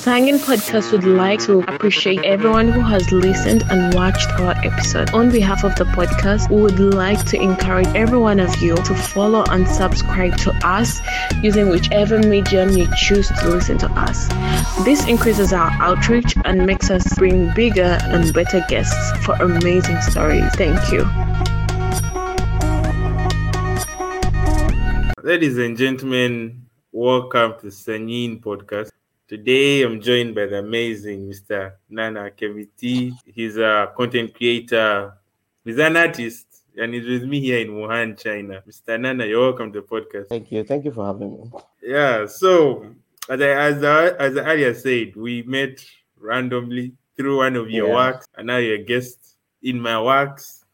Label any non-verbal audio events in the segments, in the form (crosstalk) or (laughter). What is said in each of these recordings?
Sangin Podcast would like to appreciate everyone who has listened and watched our episode. On behalf of the podcast, we would like to encourage every one of you to follow and subscribe to us using whichever medium you choose to listen to us. This increases our outreach and makes us bring bigger and better guests for amazing stories. Thank you. Ladies and gentlemen, welcome to Sanyin Podcast. Today I'm joined by the amazing Mr. Nana Khemitee. He's a content creator, he's an artist, and he's with me here in Wuhan, China. Mr. Nana, you're welcome to the podcast. Thank you. Thank you for having me. Yeah, so as I as I, as I earlier said, we met randomly through one of your Yeah. works, and now you're a guest in my works.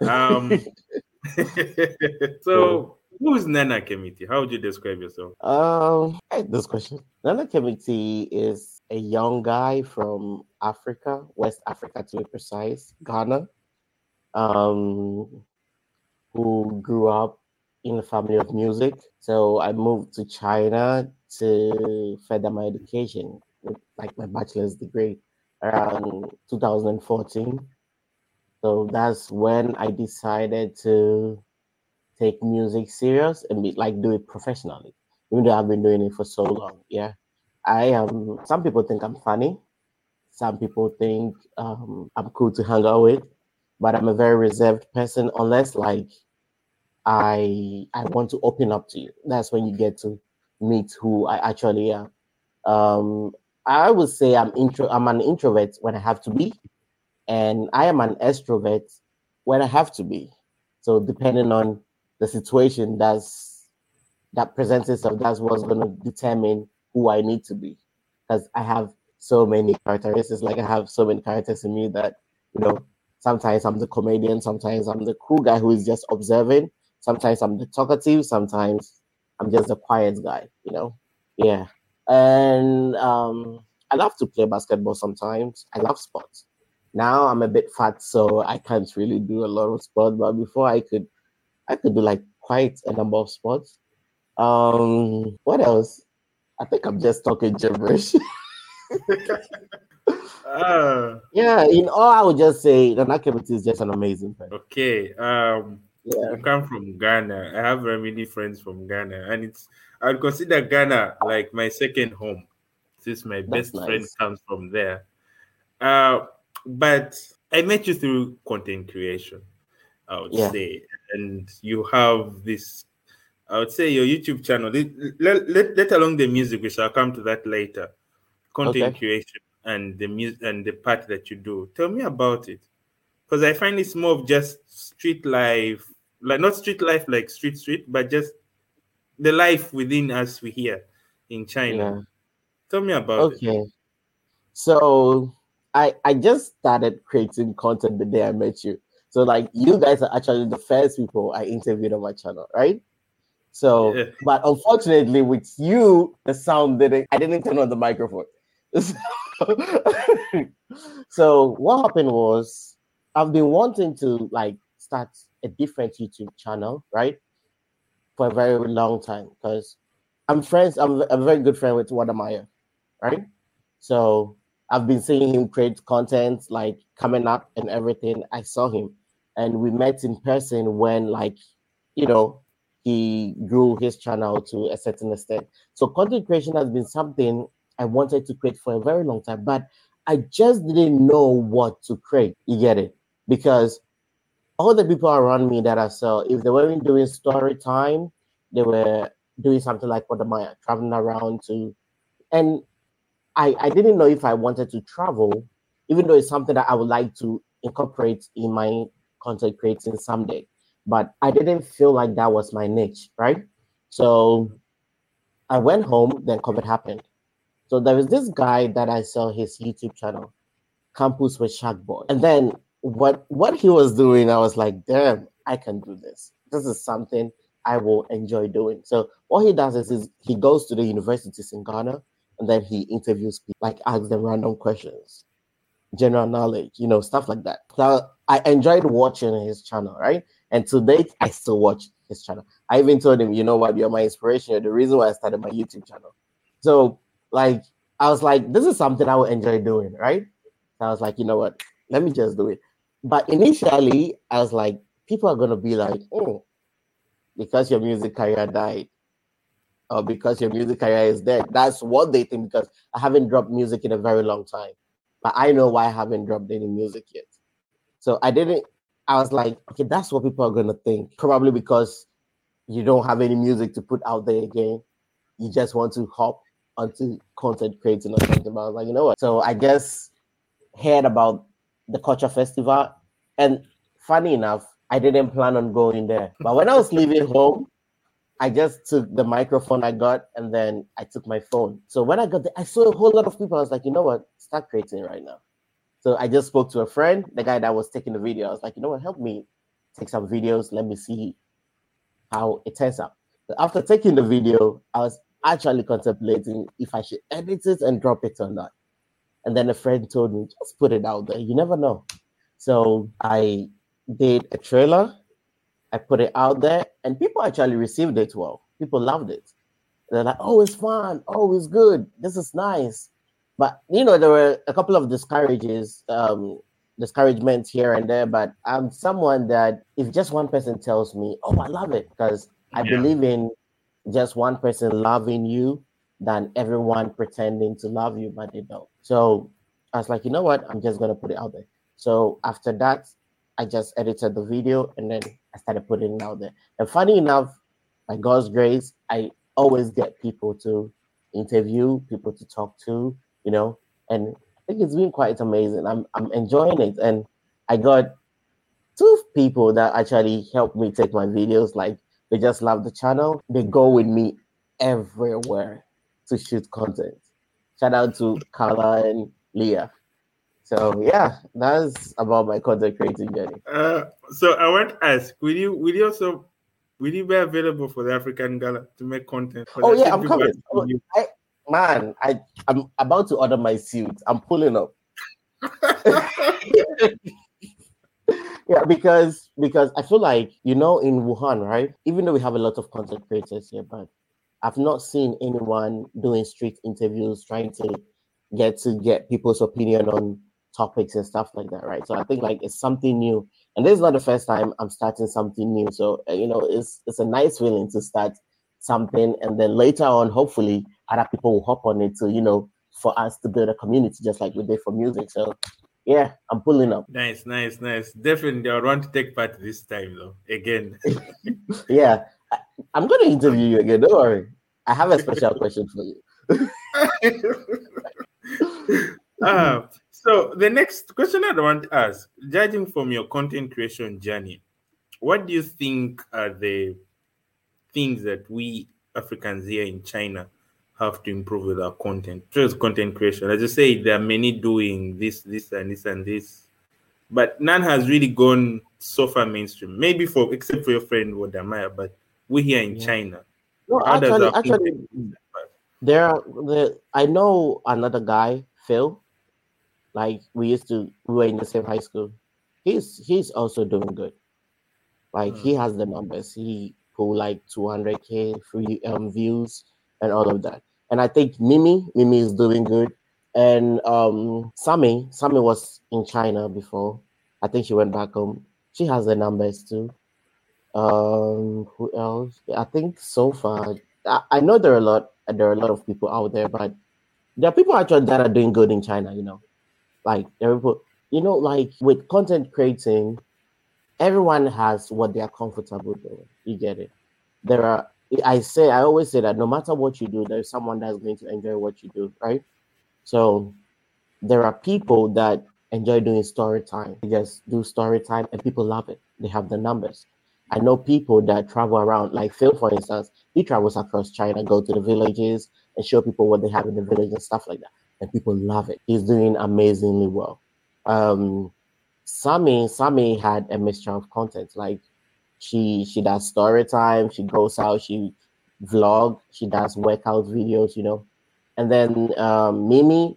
Um, (laughs) (laughs) so who's Nana Khemitee? How would you describe yourself? Um, I this question. Nana Khemitee is a young guy from Africa, West Africa to be precise, Ghana, um, who grew up in a family of music. So I moved to China to further my education with like my bachelor's degree around 2014. So that's when I decided to take music serious and be, like do it professionally even though I've been doing it for so long. Yeah. I am some people think I'm funny. Some people think um, I'm cool to hang out with, but I'm a very reserved person unless like I I want to open up to you. That's when you get to meet who I actually am. Um, I would say I'm intro I'm an introvert when I have to be, and I am an extrovert when I have to be. So depending on the situation that's that presents itself, that's what's gonna determine who I need to be. Because I have so many characteristics, like I have so many characters in me that you know, sometimes I'm the comedian, sometimes I'm the cool guy who is just observing, sometimes I'm the talkative, sometimes I'm just a quiet guy, you know. Yeah. And um I love to play basketball sometimes. I love sports. Now I'm a bit fat, so I can't really do a lot of sports, but before I could I could do like quite a number of sports. Um, what else? I think I'm just talking gibberish. (laughs) Ah, yeah, in all, I would just say Nana Khemitee is just an amazing person. okay. Um, Yeah, I come from Ghana. I have very many friends from Ghana, and it's I would consider Ghana like my second home, since my That's best friend comes from there. Uh, but I met you through content creation, I would Yeah. say, and you have this. I would say your YouTube channel. Let, let, let, alone the music, which I'll come to that later. Content Okay. creation and the music and the part that you do. Tell me about it because I find it's more of just street life, like not street life like street street, but just the life within us we hear in China. yeah. Tell me about it. Okay. So I I just started creating content the day I met you. So like you guys are actually the first people I interviewed on my channel, right? So Yeah. but unfortunately with you the sound didn't I didn't turn on the microphone. (laughs) (laughs) so what happened was I've been wanting to like start a different YouTube channel, right? For a very long time because I'm friends, I'm a very good friend with Wode Maya, right? So I've been seeing him create content like coming up and everything. I saw him and we met in person when like, you know, he grew his channel to a certain extent. So content creation has been something I wanted to create for a very long time, but I just didn't know what to create. You get it? Because all the people around me that I saw, if they weren't doing story time, they were doing something like Wode Maya, traveling around to, and I I didn't know if I wanted to travel, even though it's something that I would like to incorporate in my content creating someday. But I didn't feel like that was my niche, right? So I went home, then COVID happened. So there was this guy that I saw his YouTube channel, Campus with Shark Boy. And then what what he was doing, I was like, damn, I can do this. This is something I will enjoy doing. So what he does is, is he goes to the universities in Ghana and then he interviews people, like asks them random questions, general knowledge, you know, stuff like that. So I enjoyed watching his channel, right? And to date, I still watch his channel. I even told him, you know what, you're my inspiration. You're the reason why I started my YouTube channel. So, like, I was like, this is something I would enjoy doing, right? I was like, you know what? Let me just do it. But initially, I was like, people are gonna be like, oh, because your music career died, or because your music career is dead. That's what they think because I haven't dropped music in a very long time. But I know why I haven't dropped any music yet. So I didn't, I was like, okay, that's what people are gonna think. Probably because you don't have any music to put out there again. You just want to hop onto content creating or something. But I was like, you know what? So I guess heard about the culture festival. And funny enough, I didn't plan on going there. But when I was leaving home, I just took the microphone I got and then I took my phone. So when I got there, I saw a whole lot of people. I was like, you know what? Start creating right now. So I just spoke to a friend, the guy that was taking the video. I was like, you know what? Help me take some videos. Let me see how it turns out. So after taking the video, I was actually contemplating if I should edit it and drop it or not. And then a friend told me, just put it out there. You never know. So I did a trailer. I put it out there, and people actually received it well. People loved it. They're like, "Oh, it's fun. Oh, it's good. This is nice." But you know, there were a couple of discourages, um, discouragements here and there. But I'm someone that if just one person tells me, "Oh, I love it," because I yeah. believe in just one person loving you than everyone pretending to love you, but they don't. So I was like, you know what? I'm just gonna put it out there. So after that, I just edited the video and then I started putting it out there. And funny enough, by God's grace, I always get people to interview, people to talk to, you know, and I think it's been quite amazing. I'm I'm enjoying it. And I got two people that actually helped me take my videos. Like they just love the channel. They go with me everywhere to shoot content. Shout out to Carla and Leah. So yeah, that's about my content creating journey. Uh, so I want to ask, will you will you also will you be available for the African Gala to make content? Oh yeah, I'm coming. I, man, I I'm about to order my suit. I'm pulling up. (laughs) yeah, because because I feel like you know in Wuhan, right? Even though we have a lot of content creators here, but I've not seen anyone doing street interviews trying to get to get people's opinion on topics and stuff like that, right? So I think like it's something new, and this is not the first time I'm starting something new. So uh, you know, it's it's a nice feeling to start something, and then later on, hopefully, other people will hop on it to you know for us to build a community, just like we did for music. So yeah, I'm pulling up. Nice, nice, nice. Definitely, I want to take part this time though. Again. (laughs) yeah, I, I'm gonna interview you again. Don't worry. I have a special (laughs) question for you. uh, (laughs) so the next question I want to ask, judging from your content creation journey, what do you think are the things that we Africans here in China have to improve with our content? Just content creation. As you say, there are many doing this, this, and this, and this, but none has really gone so far mainstream. Maybe for except for your friend Wode Maya, but we here in yeah. China. No, actually, actually, there are the I know another guy, Phil. Like we used to, we were in the same high school. He's he's also doing good. Like mm. he has the numbers. He pulled like 200k free um, views and all of that. And I think Mimi, Mimi is doing good. And um Sammy, Sammy was in China before. I think she went back home. She has the numbers too. Um, who else? I think so far, I, I know there are a lot. There are a lot of people out there, but there are people actually that are doing good in China. You know, like everybody, you know, like with content creating, everyone has what they are comfortable doing. You get it. There are. I say I always say that no matter what you do, there's someone that's going to enjoy what you do, right? So there are people that enjoy doing story time. They just do story time and people love it. They have the numbers. I know people that travel around, like Phil, for instance, he travels across China, go to the villages and show people what they have in the village and stuff like that and people love it. He's doing amazingly well. Um, Sammy, Sammy had a mixture of content. Like she she does story time, she goes out, she vlog, she does workout videos, you know. And then um, Mimi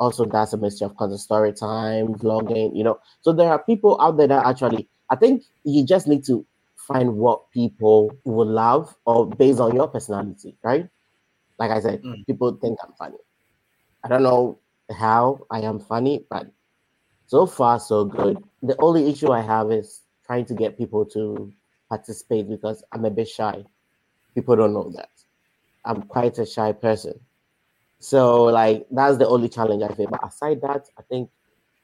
also does a mixture of content, story time, vlogging, you know. So there are people out there that actually, I think you just need to find what people will love or based on your personality, right? Like I said, mm. people think I'm funny I don't know how I am funny, but so far so good. The only issue I have is trying to get people to participate because I'm a bit shy. People don't know that. I'm quite a shy person. So like that's the only challenge I face. But aside that, I think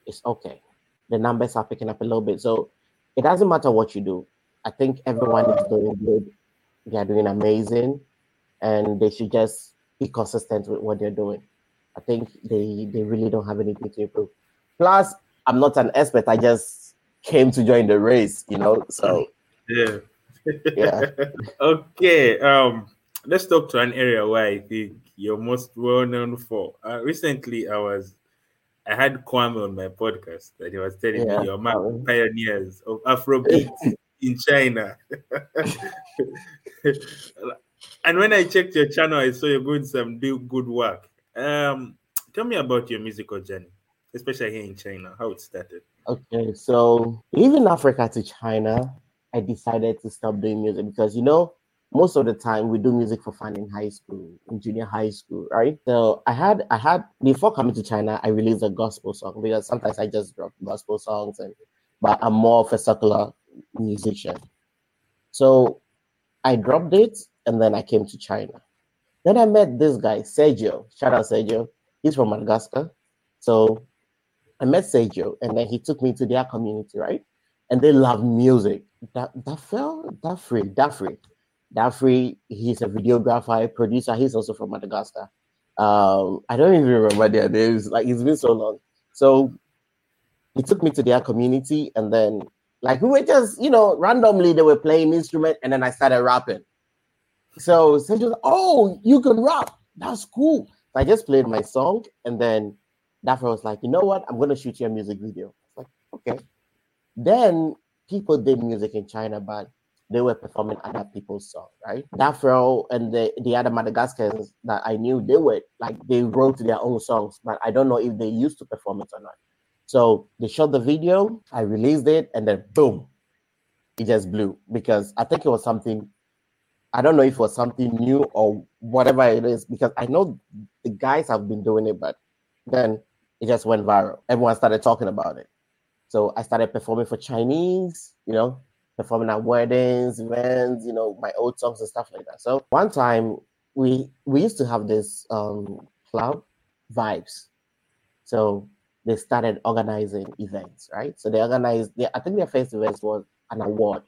it's okay. The numbers are picking up a little bit. So it doesn't matter what you do. I think everyone is doing good. They are doing amazing. And they should just be consistent with what they're doing. I think they they really don't have anything to improve. Plus, I'm not an expert. I just came to join the race, you know. So Yeah. Yeah. (laughs) okay. Um, let's talk to an area where I think you're most well known for. Uh, recently, I was I had Kwame on my podcast that he was telling Yeah. me you're among pioneers of Afrobeat (laughs) in China. (laughs) and when I checked your channel, I saw you're doing some do good work. Um, tell me about your musical journey, especially here in China, how it started. Okay, so leaving Africa to China, I decided to stop doing music because you know, most of the time we do music for fun in high school, in junior high school, right? So I had I had before coming to China, I released a gospel song because sometimes I just drop gospel songs and but I'm more of a secular musician. So I dropped it and then I came to China. Then I met this guy, Sergio. Shout out Sergio. He's from Madagascar. So I met Sergio and then he took me to their community, right? And they love music. That that fell that free, that free. That free, he's a videographer, producer, he's also from Madagascar. Um, I don't even remember their names, like it's been so long. So he took me to their community and then like we were just, you know, randomly they were playing instrument and then I started rapping. So Sergio oh, you can rap. That's cool. I just played my song and then Dafra was like, you know what? I'm gonna shoot you a music video. Like, okay. Then people did music in China, but they were performing other people's songs, right? Dafro and the, the other Madagascars that I knew, they were like they wrote their own songs, but I don't know if they used to perform it or not. So they shot the video, I released it, and then boom, it just blew because I think it was something. I don't know if it was something new or whatever it is, because I know the guys have been doing it, but then it just went viral. Everyone started talking about it. So I started performing for Chinese, you know, performing at weddings, events, you know, my old songs and stuff like that. So one time we we used to have this um club vibes. So they started organizing events, right? So they organized they, I think their first event was an award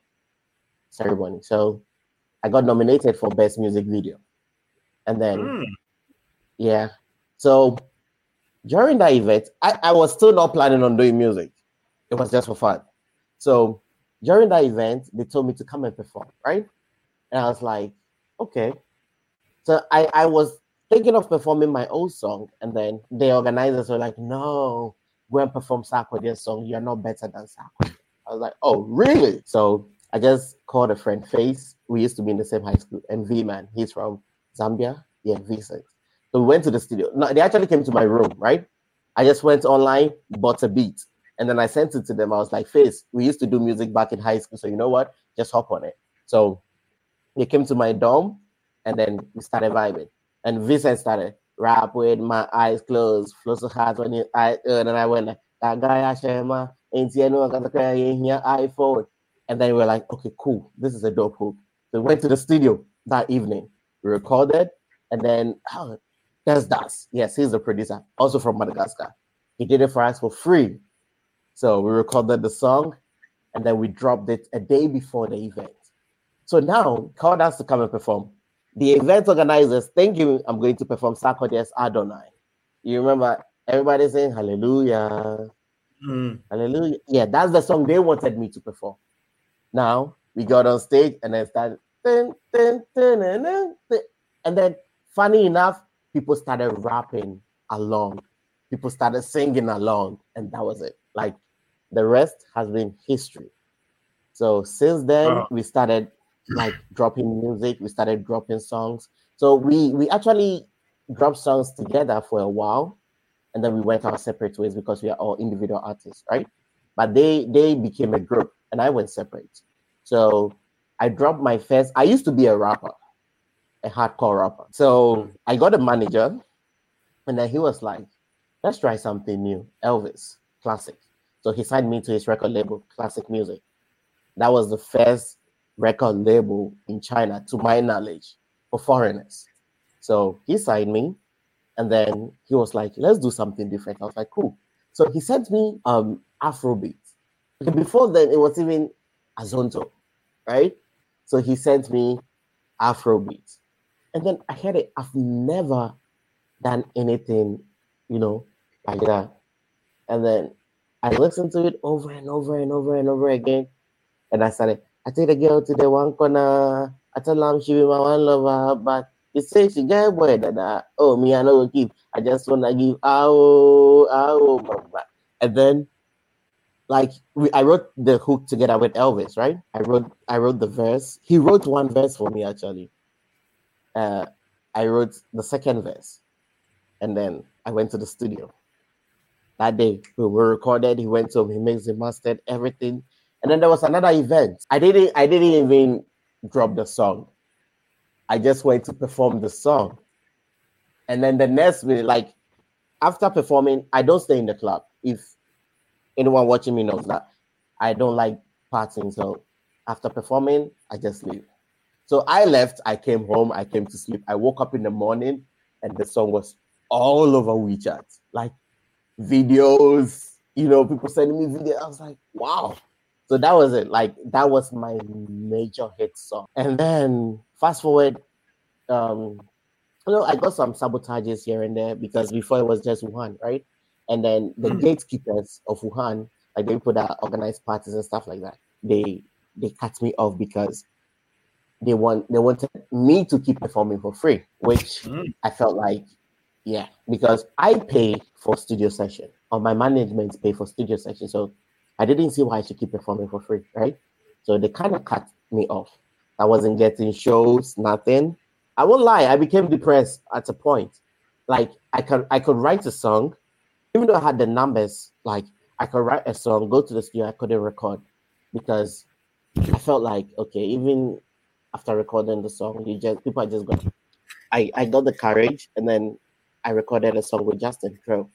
ceremony. So I got nominated for best music video. And then Hmm. yeah. So during that event, I, I was still not planning on doing music. It was just for fun. So during that event, they told me to come and perform, right? And I was like, okay. So I, I was thinking of performing my old song, and then the organizers were like, no, go and perform Sarkodie's song. You're not better than Sarkodie. I was like, oh, really? So I just called a friend, Face. We used to be in the same high school, and V Man, he's from Zambia. Yeah, V6. So we went to the studio. No, they actually came to my room, right? I just went online, bought a beat, and then I sent it to them. I was like, Face, we used to do music back in high school. So you know what? Just hop on it. So they came to my dorm and then we started vibing. And Vincent started rap with my eyes closed, flow so heart when it, I uh, and then I went that guy here iPhone. And then we were like, okay, cool. This is a dope hook. So we went to the studio that evening. We recorded, and then oh, there's Das. Yes, he's the producer, also from Madagascar. He did it for us for free. So we recorded the song, and then we dropped it a day before the event. So now called us to come and perform. The event organizers, thank you. I'm going to perform Sarkodie's Adonai. You remember everybody saying hallelujah, Hmm. hallelujah. Yeah, that's the song they wanted me to perform. Now we got on stage and then started, dun, dun, dun. and then funny enough, people started rapping along. People started singing along, and that was it. Like the rest has been history. So since then, Wow. we started like dropping music. We started dropping songs. So we we actually dropped songs together for a while, and then we went our separate ways because we are all individual artists, right? But they they became a group, and I went separate. So I dropped my first. I used to be a rapper, a hardcore rapper. So I got a manager, And then he was like, let's try something new. Elvis, classic. So he signed me to his record label, Classic Music. That was the first record label in China, to my knowledge, for foreigners. So he signed me, and then he was like, let's do something different. I was like, cool. So he sent me um Afrobeat. Before then, it was even Azonto, right? So he sent me Afrobeat. And then I heard it. I've never done anything, you know, like that. And then I listened to it over and over and over and over again. And I started, I take the girl to the one corner. I tell her she be my one lover, but he say she get boy that oh me I know give. I just wanna give oh oh mama. And then like we, I wrote the hook together with Elvis, right? I wrote I wrote the verse. He wrote one verse for me actually. Uh, I wrote the second verse, and then I went to the studio. That day we were recorded. He went home. He mixed, he mastered everything, and then there was another event. I didn't I didn't even drop the song. I just went to perform the song, and then the next minute, like after performing, I don't stay in the club. If anyone watching me knows that I don't like partying. So after performing, I just leave. So I left, I came home, I came to sleep. I woke up in the morning and the song was all over WeChat, like videos, you know, people sending me videos. I was like, wow. So that was it. Like that was my major hit song. And then fast forward, um, you know, I got some sabotages here and there because before it was just Wuhan, right? And then the mm. gatekeepers of Wuhan, like the people that organize parties and stuff like that, they they cut me off because they want they wanted me to keep performing for free, which mm. I felt like, yeah, because I pay for studio session or my management pay for studio session. So I didn't see why I should keep performing for free, right? So they kind of cut me off. I wasn't getting shows, nothing. I won't lie, I became depressed at a point. Like I could I could write a song even though I had the numbers, like I could write a song, go to the studio, I couldn't record because I felt like okay, even after recording the song, you just people are just going. I I got the courage, and then I recorded a song with Justin Crow.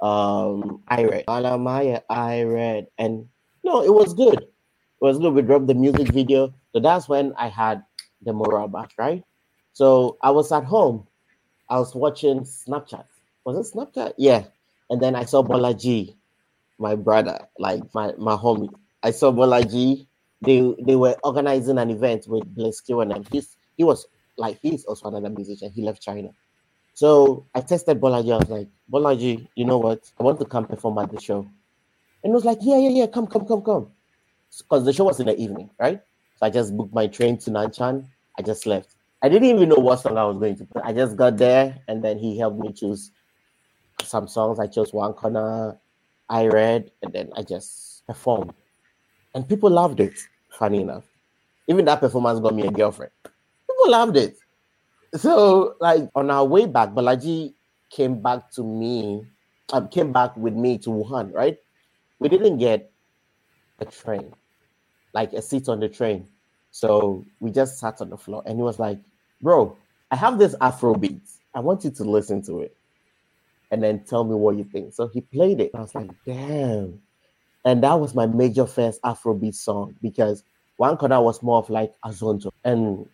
Um, I read Alamaya, I read, and no, it was good. It was good. We dropped the music video, so that's when I had the morale back, right? So I was at home. I was watching Snapchat. Was it Snapchat? Yeah. And then I saw Bolaji, my brother, like my, my homie. I saw Bolaji. They they were organizing an event with Blaze and he's he was like he's also another musician. He left China. So I tested Bolaji. I was like, Bolaji, you know what? I want to come perform at the show. And he was like, Yeah, yeah, yeah, come, come, come, come. Because the show was in the evening, right? So I just booked my train to Nanshan. I just left. I didn't even know what song I was going to play. I just got there and then he helped me choose some songs. I chose one corner, I read, and then I just performed. And people loved it, funny enough. Even that performance got me a girlfriend. People loved it. So, like on our way back, Bolaji came back to me, um, came back with me to Wuhan, right? We didn't get a train, like a seat on the train. So we just sat on the floor and he was like, Bro, I have this Afro beat. I want you to listen to it and then tell me what you think. So he played it. I was like, damn. And that was my major first Afrobeat song because one corner was more of like Azonto, and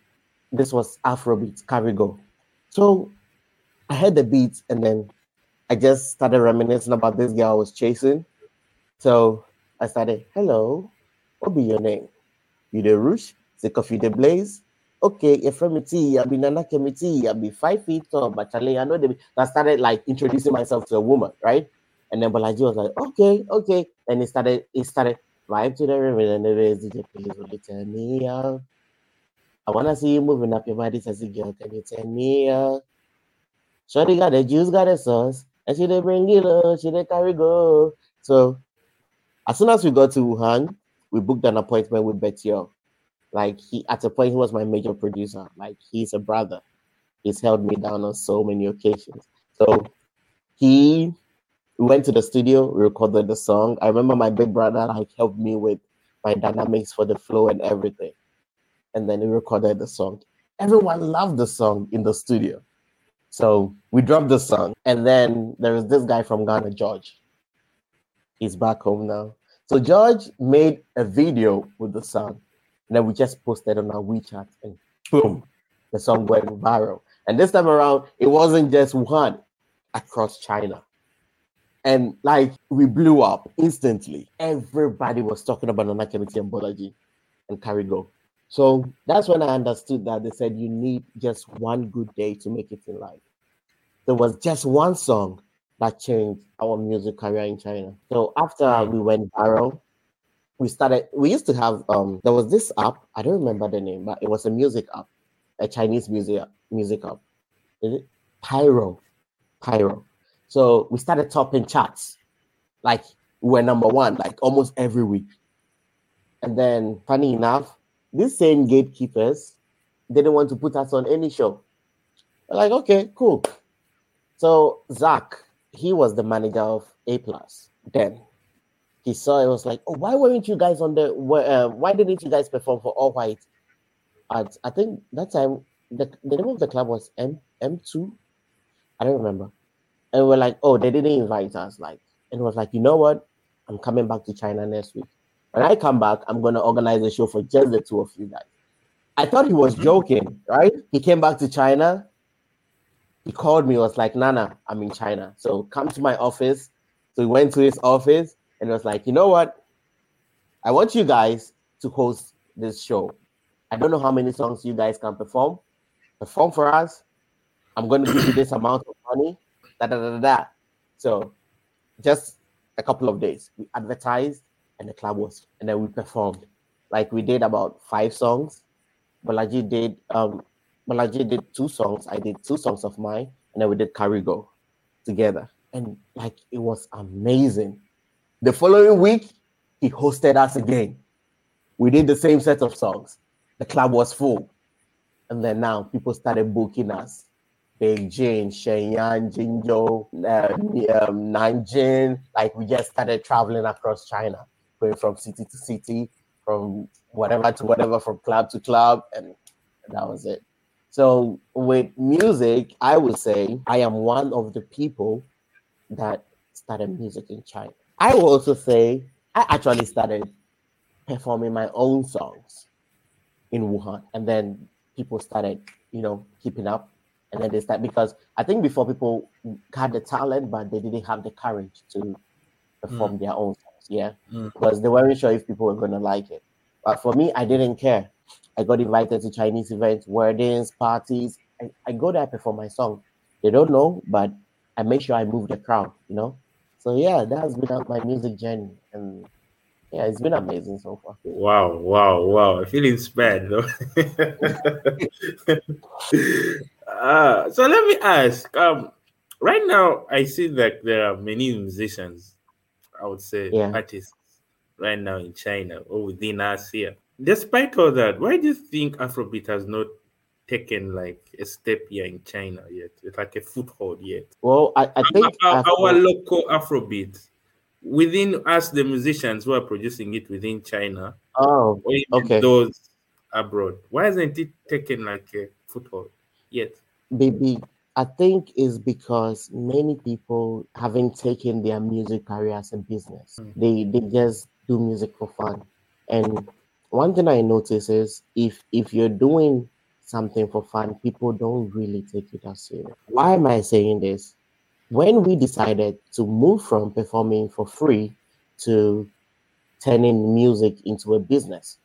this was Afrobeat, Carrigo. So I heard the beats and then I just started reminiscing about this girl I was chasing. So I started, hello, what be your name? You the Rouge? Of you the Blaze? okay, if I'm T, I'll be Nana Khemitee, I'll be five feet tall, but I know they I started like introducing myself to a woman, right? And then Bolaji was like, okay, okay. And he started, he started vibe to the river and the DJ please will you turn me out? I wanna see you moving up your body, the girl, can you turn me out? Shorty got the juice, got the sauce, and she did bring it up, she did carry go. So as soon as we got to Wuhan, we booked an appointment with Betty like he at a point he was my major producer. Like he's a brother. He's held me down on so many occasions. So he went to the studio, recorded the song. I remember my big brother like helped me with my dynamics for the flow and everything. And then he recorded the song. Everyone loved the song in the studio. So we dropped the song, and then there was this guy from Ghana, George. He's back home now. So George made a video with the song, and then we just posted on our WeChat, and boom, the song went viral. And this time around, it wasn't just Wuhan, across China. And like we blew up instantly. Everybody was talking about Nana and Bolaji and Carigo. So that's when I understood that they said you need just one good day to make it in life. There was just one song that changed our music career in China. So after we went viral, we started we used to have um there was this app, I don't remember the name, but it was a music app, a Chinese music music app. Is it Pyro? Pyro. So we started topping charts. Like we were number one, like almost every week. And then funny enough, these same gatekeepers didn't want to put us on any show. We're like, okay, cool. So Zach, he was the manager of A Plus then. He saw it was like, oh, why weren't you guys on the? Uh, why didn't you guys perform for All White? At, I think that time the, the name of the club was M M two. I don't remember. And we're like, oh, they didn't invite us. Like, and it was like, you know what? I'm coming back to China next week. When I come back, I'm gonna organize a show for just the two of you guys. I thought he was mm-hmm. joking, right? He came back to China. He called me, was like, Nana, I'm in China. So come to my office. So we went to his office and was like, you know what? I want you guys to host this show. I don't know how many songs you guys can perform. Perform for us. I'm going to give you this amount of money. Da, da, da, da. So just a couple of days, we advertised and the club was, and then we performed. Like we did about five songs. Bolaji did um Bolaji did two songs. I did two songs of mine, and then we did Carigo together. And like it was amazing. The following week, he hosted us again. We did the same set of songs. The club was full. And then now people started booking us. Beijing, Shenyang, Jinzhou, uh, um, Nanjing. Like we just started traveling across China going from city to city, from whatever to whatever, from club to club, and that was it. So with music, I would say I am one of the people that started music in China. I will also say I actually started performing my own songs in Wuhan, and then people started, you know, keeping up, and then they start because I think before people had the talent, but they didn't have the courage to perform mm. their own songs. yeah, mm. because they weren't sure if people were gonna like it. But for me, I didn't care. I got invited to Chinese events, weddings, parties. I, I go there, I perform my song. They don't know, but I make sure I move the crowd, you know. So yeah, that has been my music journey, and yeah, it's been amazing so far. Wow, wow, wow! I feel inspired though. (laughs) uh, so let me ask. Um, right now, I see that there are many musicians I would say, yeah. artists right now in China or within Asia. Despite all that, why do you think Afrobeat has not taken like a step here in China yet? It's like a foothold yet. Well, I, I think our, Afro- our local Afrobeat within us, the musicians who are producing it within China, oh, okay, those abroad. Why hasn't it taken like a foothold yet? Baby, I think is because many people haven't taken their music career as a business. Mm. They they just do music for fun. And one thing I notice is if if you're doing something for fun, people don't really take it as serious. Why am I saying this? When we decided to move from performing for free to turning music into a business,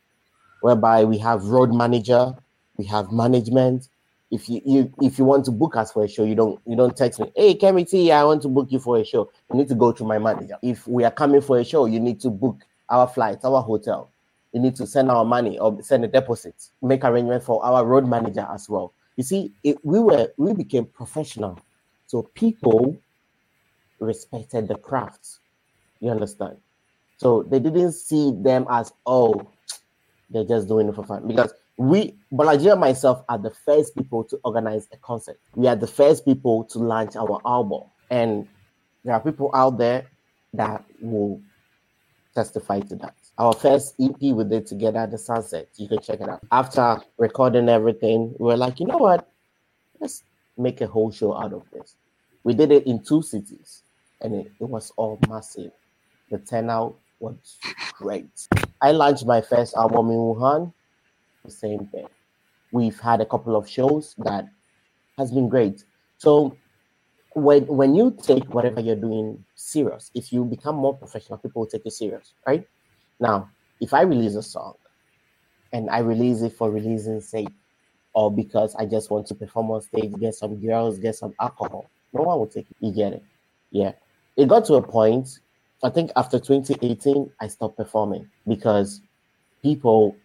whereby we have road manager, we have management, if you, you if you want to book us for a show, you don't you don't text me, hey Kemi T, I want to book you for a show. You need to go to my manager. If we are coming for a show, you need to book our flights, our hotel. You need to send our money or send a deposit, make arrangement for our road manager as well. You see, it, we were we became professional, so people respected the craft. You understand? So they didn't see them as oh, they're just doing it for fun because we Bolaji and myself are the first people to organize a concert. We are the first people to launch our album. And there are people out there that will testify to that. Our first EP we did together, at The Sunset. You can check it out. After recording everything, we were like, you know what? Let's make a whole show out of this. We did it in two cities, and it, it was all massive. The turnout was great. I launched my first album in Wuhan, the same thing. We've had a couple of shows that has been great. So when when you take whatever you're doing serious, if you become more professional, people will take you serious, right? Now, if I release a song and I release it for releasing sake, or because I just want to perform on stage, get some girls, get some alcohol, no one will take it. You get it? Yeah. It got to a point, I think after 2018, I stopped performing because people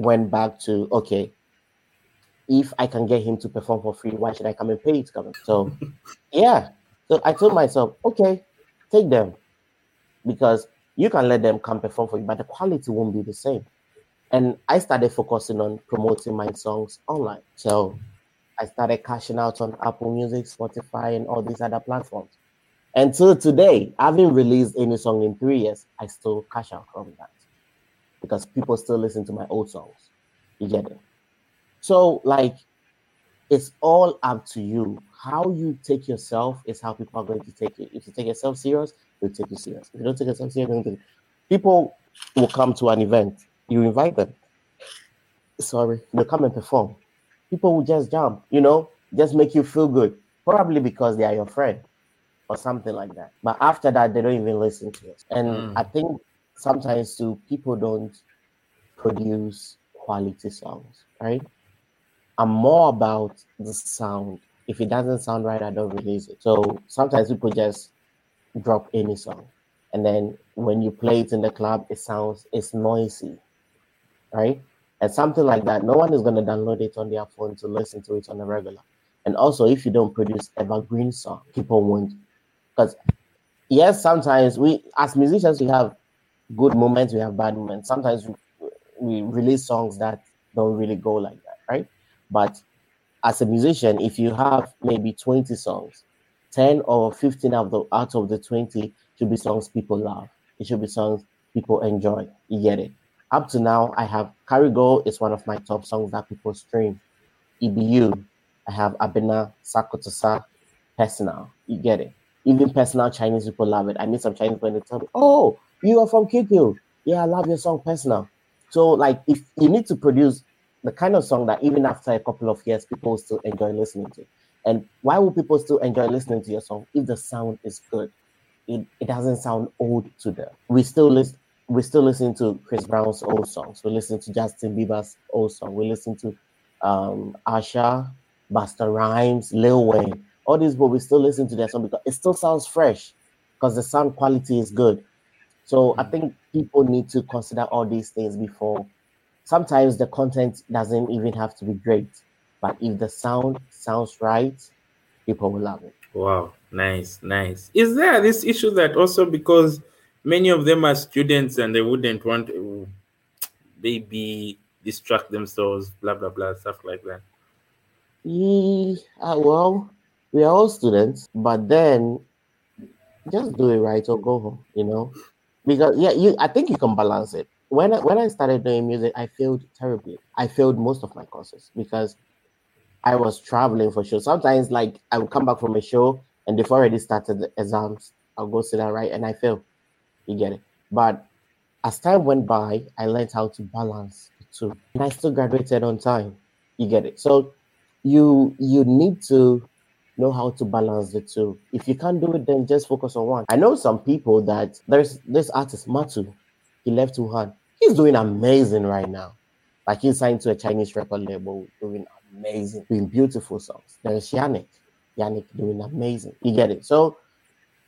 went back to, okay, if I can get him to perform for free, why should I come and pay to come? So, (laughs) yeah. So I told myself, okay, take them because you can let them come perform for you, but the quality won't be the same. And I started focusing on promoting my songs online. So I started cashing out on Apple Music, Spotify, and all these other platforms. Until today, I haven't released any song in three years. I still cash out from that because people still listen to my old songs. You get it? So, like, it's all up to you. How you take yourself is how people are going to take it. If you take yourself serious, they'll take you serious. If you don't take yourself serious, take... people will come to an event. You invite them. Sorry, they'll come and perform. People will just jump, you know, just make you feel good. Probably because they are your friend or something like that. But after that, they don't even listen to us. And mm. I think sometimes too, people don't produce quality songs, right? I'm more about the sound. If it doesn't sound right, I don't release it. So sometimes people just drop any song. And then when you play it in the club, it sounds it's noisy. Right? And something like that, no one is gonna download it on their phone to listen to it on a regular. And also if you don't produce evergreen song, people won't because yes, sometimes we as musicians we have good moments, we have bad moments. Sometimes we, we release songs that don't really go like that, right? But as a musician, if you have maybe 20 songs, 10 or 15 of the out of the 20 should be songs people love. It should be songs people enjoy. You get it. Up to now, I have Carry Go is one of my top songs that people stream. EBU, I have Abena, Sakotosa, Personal. You get it. Even personal Chinese people love it. I meet some Chinese people and they tell me, Oh, you are from KQ. Yeah, I love your song personal. So like if you need to produce the kind of song that even after a couple of years, people still enjoy listening to. And why would people still enjoy listening to your song if the sound is good? It, it doesn't sound old to them. We still listen we still listen to Chris Brown's old songs. We listen to Justin Bieber's old song. We listen to um Usher, Busta Rhymes, Lil Wayne. All these but we still listen to their song because it still sounds fresh because the sound quality is good. So I mm. think people need to consider all these things before sometimes the content doesn't even have to be great, but if the sound sounds right, people will love it. Wow, nice, nice. Is there this issue that also because many of them are students and they wouldn't want to maybe distract themselves, blah blah blah, stuff like that? Yeah, well, we are all students, but then just do it right or go home, you know. Because yeah, you I think you can balance it when I, when I started doing music, I failed terribly. I failed most of my courses because I was traveling for shows. Sometimes, like I would come back from a show and they've already started the exams. I'll go sit down right and I fail. You get it. But as time went by, I learned how to balance the two, and I still graduated on time. You get it. So you you need to know how to balance the two. If you can't do it, then just focus on one. I know some people that there's this artist Matu. He left Wuhan he's doing amazing right now. Like he's signed to a Chinese record label, doing amazing, doing beautiful songs. There's Yannick, Yannick doing amazing. You get it? So,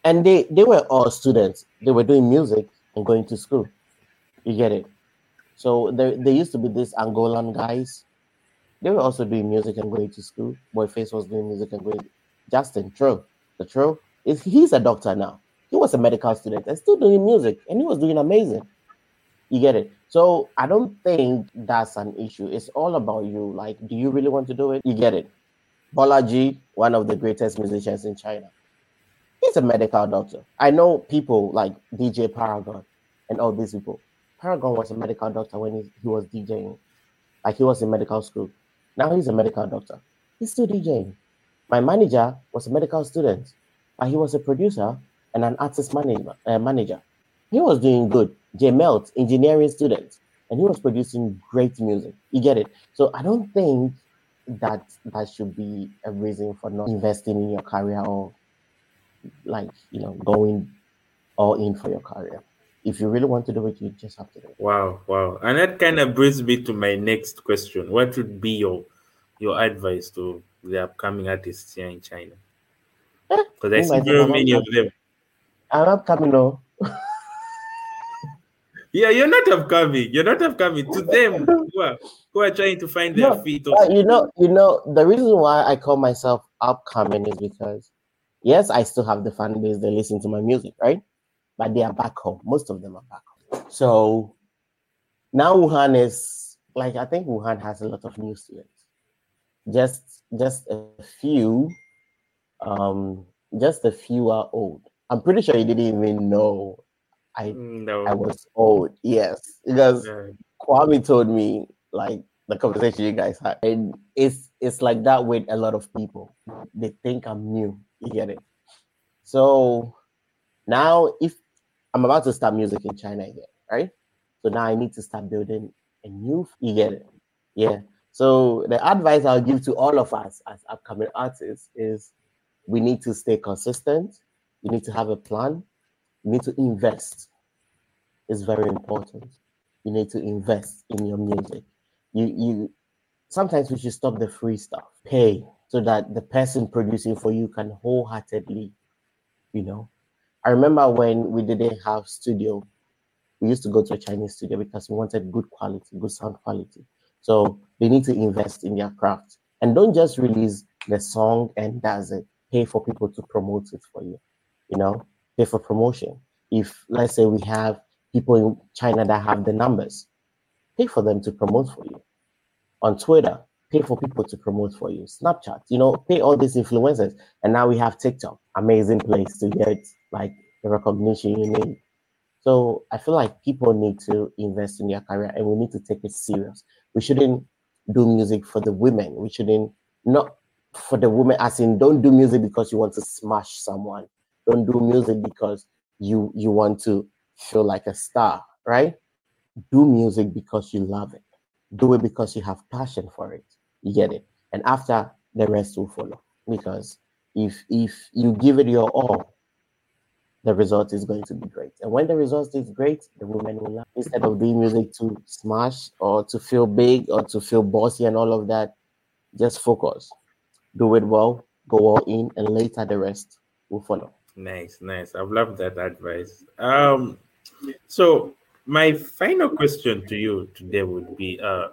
and they they were all students. They were doing music and going to school. You get it? So there, there used to be these Angolan guys. They were also doing music and going to school. Boyface was doing music and going. Justin Tro, the Tro, is he's a doctor now. He was a medical student and still doing music, and he was doing amazing. You get it? So I don't think that's an issue. It's all about you. Like, do you really want to do it? You get it? Bolaji, one of the greatest musicians in China, he's a medical doctor. I know people like DJ Paragon and all these people. Paragon was a medical doctor when he, he was DJing. Like he was in medical school. Now he's a medical doctor. He's still DJing. My manager was a medical student, and he was a producer and an artist manager. Uh, manager. He was doing good. J Melt, engineering student, and he was producing great music. You get it? So I don't think that that should be a reason for not investing in your career or like you know going all in for your career. If you really want to do it, you just have to do it. Wow, wow. And that kind of brings me to my next question. What would be your your advice to the upcoming artists here in China? Eh, because I see very many of them. I'm upcoming though. (laughs) Yeah, you're not upcoming. You're not upcoming. To them who are who are trying to find their No, feet. You know, you know, the reason why I call myself upcoming is because yes, I still have the fan base, they listen to my music, right? But they are back home. Most of them are back home. So now Wuhan is like I think Wuhan has a lot of new students. Just just a few, um, just a few are old. I'm pretty sure you didn't even know I Mm, No. I was old. Yes, because Yeah. Kwame told me like the conversation you guys had, and it's it's like that with a lot of people. They think I'm new. You get it? So now, if I'm about to start music in China again, right? So now I need to start building a new. You get it? Yeah. So the advice I'll give to all of us as upcoming artists is we need to stay consistent. You need to have a plan. You need to invest. It's very important you need to invest in your music. You you sometimes we should stop the free stuff. Pay so that the person producing for you can wholeheartedly, you know. I remember when we didn't have studio, we used to go to a Chinese studio because we wanted good quality, good sound quality. So they need to invest in their craft and don't just release the song and that's it. Pay for people to promote it for you, you know, pay for promotion. If let's say we have people in China that have the numbers, pay for them to promote for you. On Twitter, pay for people to promote for you. Snapchat, you know, pay all these influencers. And now we have TikTok, amazing place to get like the recognition you need. So I feel like people need to invest in their career and we need to take it serious. We shouldn't do music for the women. We shouldn't not for the women as in don't do music because you want to smash someone. Don't do music because you you want to feel like a star, right? Do music because you love it. Do it because you have passion for it. You get it. And after the rest will follow. Because if if you give it your all, the result is going to be great. And when the result is great, the women will love. Instead of doing music to smash or to feel big or to feel bossy and all of that, just focus. Do it well, go all in, and later the rest will follow. Nice, nice. I've loved that advice. Um, so my final question to you today would be: uh,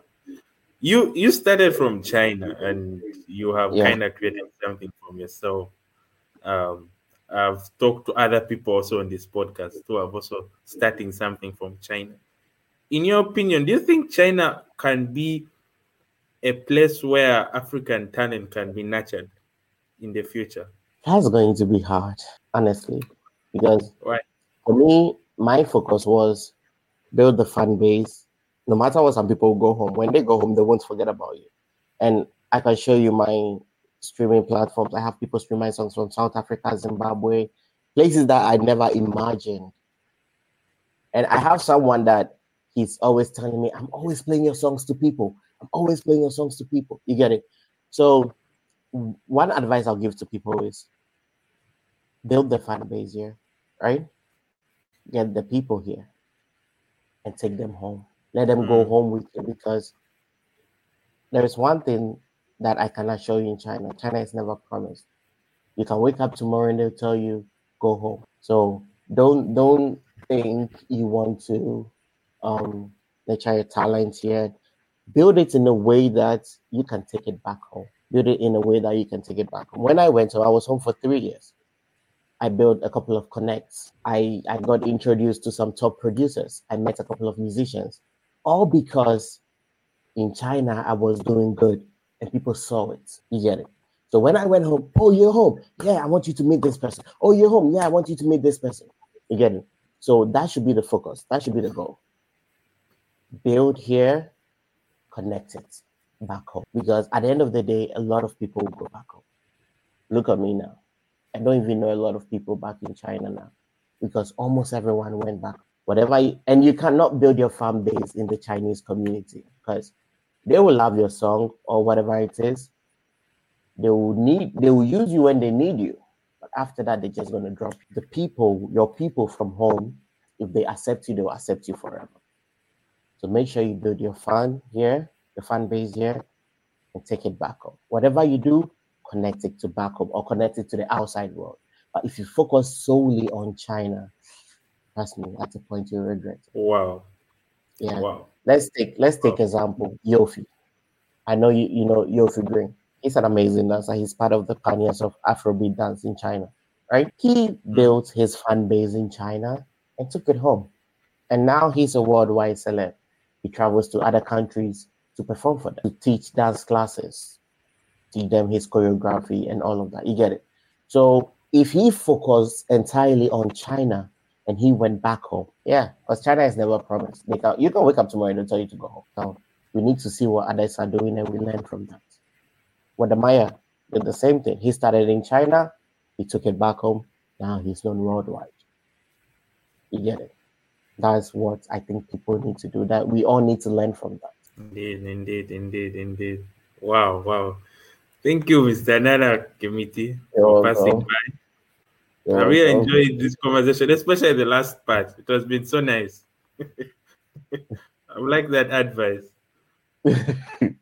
you you started from China and you have Yeah. kind of created something from yourself. Um, I've talked to other people also on this podcast who have also starting something from China. In your opinion, do you think China can be a place where African talent can be nurtured in the future? That's going to be hard, honestly, because Why? for me, my focus was build the fan base. No matter what, some people go home. When they go home, they won't forget about you. And I can show you my streaming platforms. I have people stream my songs from South Africa, Zimbabwe, places that I never imagined. And I have someone that he's always telling me, I'm always playing your songs to people. I'm always playing your songs to people. You get it? So, one advice I'll give to people is build the fan base here, right? Get the people here and take them home. Let them go Mm. home with you because there is one thing that I cannot show you in China. China is never promised. You can wake up tomorrow and they'll tell you go home. So don't don't think you want to um nurture your talent here. Build it in a way that you can take it back home. Build it in a way that you can take it back home. When I went, so I was home for three years. I built a couple of connects. I, I got introduced to some top producers. I met a couple of musicians, all because in China I was doing good and people saw it. You get it? So when I went home, oh, you're home. Yeah, I want you to meet this person. Oh, you're home. Yeah, I want you to meet this person. You get it? So that should be the focus. That should be the goal. Build here, connect it back home. Because at the end of the day, a lot of people will go back home. Look at me now. I don't even know a lot of people back in China now because almost everyone went back. Whatever, you, and you cannot build your fan base in the Chinese community because they will love your song or whatever it is. They will need, they will use you when they need you, but after that, they're just gonna drop the people, your people from home. If they accept you, they will accept you forever. So make sure you build your fan here, your fan base here, and take it back up. Whatever you do, connect it to back up or connect it to the outside world. But if you focus solely on China, trust me, at a point you regret. Wow. Yeah. Wow. Let's take let's take example Yofi. I know you you know Yofi Green. He's an amazing dancer. He's part of the pioneers of Afrobeat dance in China, right? He hmm. built his fan base in China and took it home, and now he's a worldwide celeb. He travels to other countries to perform for them, to teach dance classes, teach them his choreography and all of that. You get it? So if he focused entirely on China and he went back home, yeah, because China is never promised. They can, you can wake up tomorrow and they'll tell you to go home. So we need to see what others are doing and we learn from that. Wode Maya did the same thing. He started in China, he took it back home. Now he's known worldwide. You get it? That's what I think people need to do. That we all need to learn from that. Indeed, indeed, indeed, indeed. Wow, wow. Thank you, Mr. Nana Khemitee, for passing by. You're I really welcome. enjoyed this conversation, especially the last part. It has been so nice. (laughs) I would like that advice. (laughs)